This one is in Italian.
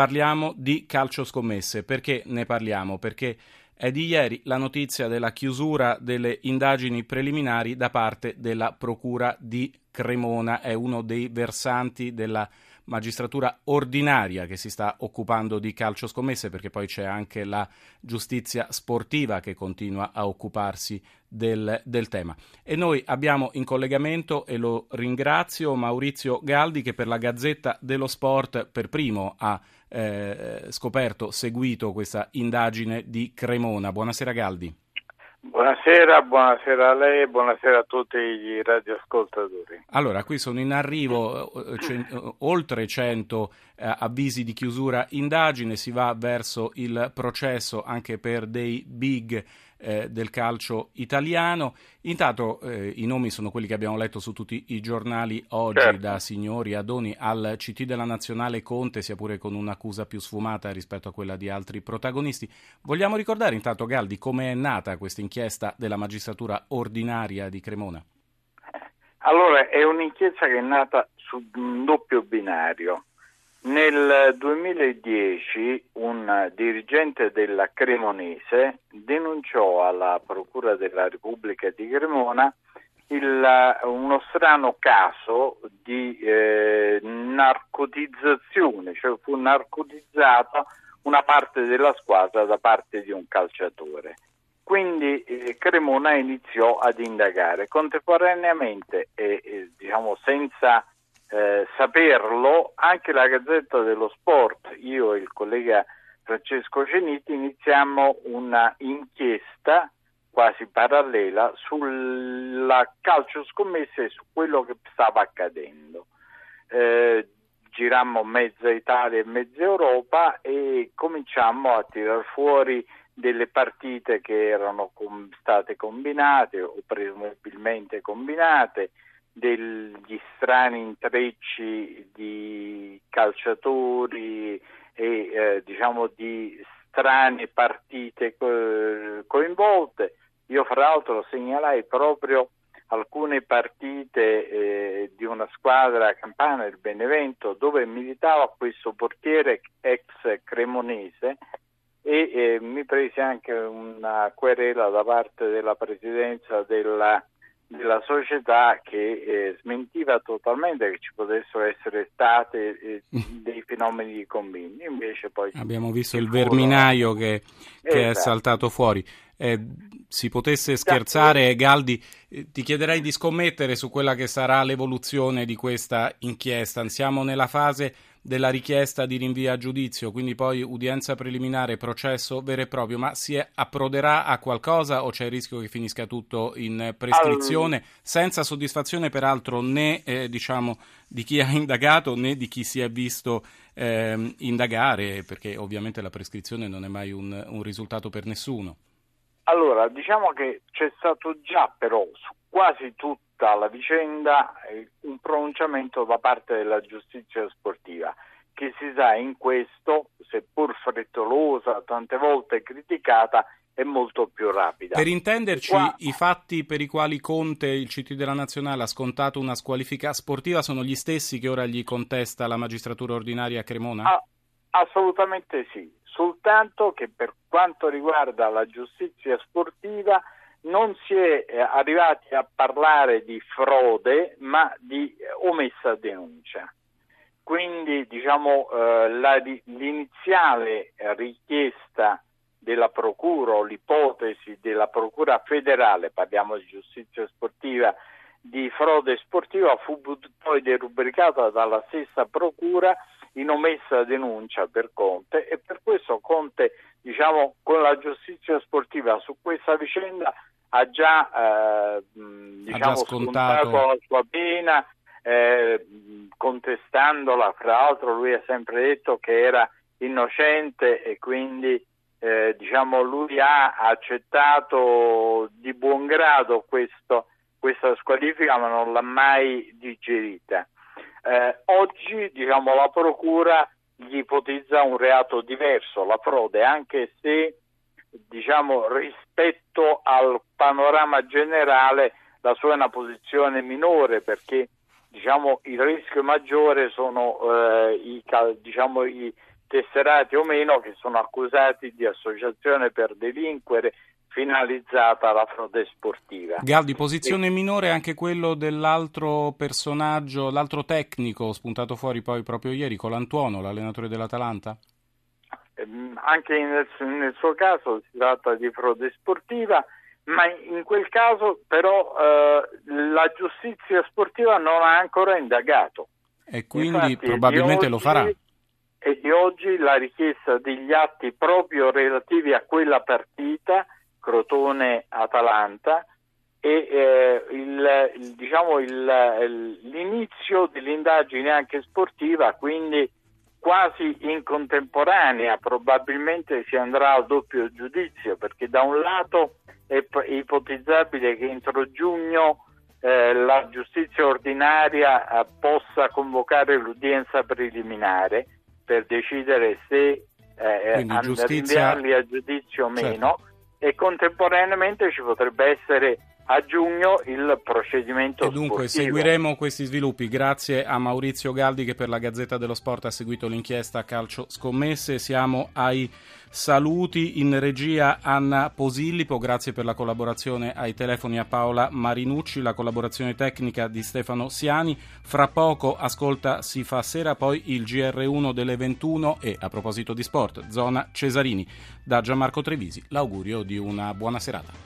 parliamo di calcio scommesse. Perché ne parliamo? Perché è di ieri la notizia della chiusura delle indagini preliminari da parte della Procura di Cremona. È uno dei versanti della magistratura ordinaria che si sta occupando di calcio scommesse perché poi c'è anche la giustizia sportiva che continua a occuparsi del, del, tema. E noi abbiamo in collegamento, e lo ringrazio, Maurizio Galdi che per la Gazzetta dello Sport per primo ha eh, scoperto, seguito questa indagine di Cremona. Buonasera Galdi. Buonasera, buonasera a lei e buonasera a tutti gli radioascoltatori. Allora, qui sono in arrivo eh, c- oltre 100 eh, avvisi di chiusura indagine, si va verso il processo anche per dei big eh, del calcio italiano. Intanto eh, i nomi sono quelli che abbiamo letto su tutti i giornali oggi, certo. da signori Adoni al CT della Nazionale Conte, sia pure con un'accusa più sfumata rispetto a quella di altri protagonisti. Vogliamo ricordare intanto, Galdi, come è nata questa inchiesta della magistratura ordinaria di Cremona? Allora, è un'inchiesta che è nata su un doppio binario. Nel 2010 un dirigente della Cremonese denunciò alla Procura della Repubblica di Cremona il, uno strano caso di eh, narcotizzazione, cioè fu narcotizzata una parte della squadra da parte di un calciatore. Quindi eh, Cremona iniziò ad indagare. Contemporaneamente, e eh, diciamo senza eh, saperlo, anche la Gazzetta dello Sport, io e il collega Francesco Ceniti iniziamo una inchiesta quasi parallela sulla calcio scommesse e su quello che stava accadendo. Eh, girammo mezza Italia e mezza Europa e cominciamo a tirar fuori delle partite che erano com- state combinate o presumibilmente combinate, degli strani intrecci di calciatori e eh, diciamo di strane partite co- coinvolte. Io fra l'altro segnalai proprio alcune partite eh, di una squadra campana del Benevento dove militava questo portiere ex cremonese e eh, mi prese anche una querela da parte della presidenza della della società che eh, smentiva totalmente che ci potessero essere stati eh, dei fenomeni di combini. Invece poi abbiamo visto il verminaio che, che esatto. è saltato fuori. Eh, si potesse scherzare, Galdi, eh, ti chiederei di scommettere su quella che sarà l'evoluzione di questa inchiesta. Siamo nella fase della richiesta di rinvio a giudizio, quindi poi udienza preliminare, processo vero e proprio, ma si è, approderà a qualcosa o c'è il rischio che finisca tutto in prescrizione, allora. senza soddisfazione peraltro né eh, diciamo, di chi ha indagato né di chi si è visto eh, indagare, perché ovviamente la prescrizione non è mai un, un risultato per nessuno. Allora, diciamo che c'è stato già però su quasi tutta la vicenda un pronunciamento da parte della giustizia sportiva che si sa in questo, seppur frettolosa, tante volte criticata, è molto più rapida. Per intenderci, Qua... i fatti per i quali Conte, il CT della Nazionale, ha scontato una squalifica sportiva sono gli stessi che ora gli contesta la magistratura ordinaria a Cremona? Ah, assolutamente sì, soltanto che per quanto riguarda la giustizia sportiva non si è eh, arrivati a parlare di frode ma di omessa denuncia. Quindi diciamo, eh, la, l'iniziale richiesta della Procura o l'ipotesi della Procura federale, parliamo di giustizia sportiva, di frode sportiva fu poi derubricata dalla stessa Procura in omessa denuncia per Conte e per questo Conte diciamo, con la giustizia sportiva su questa vicenda ha già, eh, diciamo, ha già scontato la sua pena eh, contestandola, fra l'altro lui ha sempre detto che era innocente e quindi eh, diciamo, lui ha accettato di buon grado questo, questa squalifica ma non l'ha mai digerita. Eh, oggi diciamo, la Procura gli ipotizza un reato diverso, la frode, anche se diciamo, rispetto al panorama generale la sua è una posizione minore perché diciamo, il rischio maggiore sono eh, i, diciamo, i, tesserati o meno che sono accusati di associazione per delinquere finalizzata alla frode sportiva. Galdi, posizione e... minore anche quello dell'altro personaggio, l'altro tecnico spuntato fuori poi proprio ieri, Colantuono, l'allenatore dell'Atalanta? Ehm, anche nel, nel, suo caso si tratta di frode sportiva, ma in quel caso però eh, la giustizia sportiva non ha ancora indagato. E quindi Infatti, probabilmente oggi, lo farà. E di oggi la richiesta degli atti proprio relativi a quella partita, Crotone-Atalanta, e eh, il, il, diciamo il, l'inizio dell'indagine anche sportiva, quindi quasi in contemporanea, probabilmente si andrà al doppio giudizio, perché da un lato è ipotizzabile che entro giugno eh, la giustizia ordinaria eh, possa convocare l'udienza preliminare per decidere se eh, giustizia... rinviarli a giudizio o meno certo. E contemporaneamente ci potrebbe essere a giugno il procedimento e dunque sportivo. seguiremo questi sviluppi. Grazie a Maurizio Galdi che per la Gazzetta dello Sport ha seguito l'inchiesta calcio scommesse. Siamo ai saluti in regia Anna Posillipo. Grazie per la collaborazione. Ai telefoni a Paola Marinucci la collaborazione tecnica di Stefano Siani. Fra poco ascolta si fa sera poi il GR1 delle 21 e a proposito di sport zona Cesarini. Da Gianmarco Trevisi l'augurio di una buona serata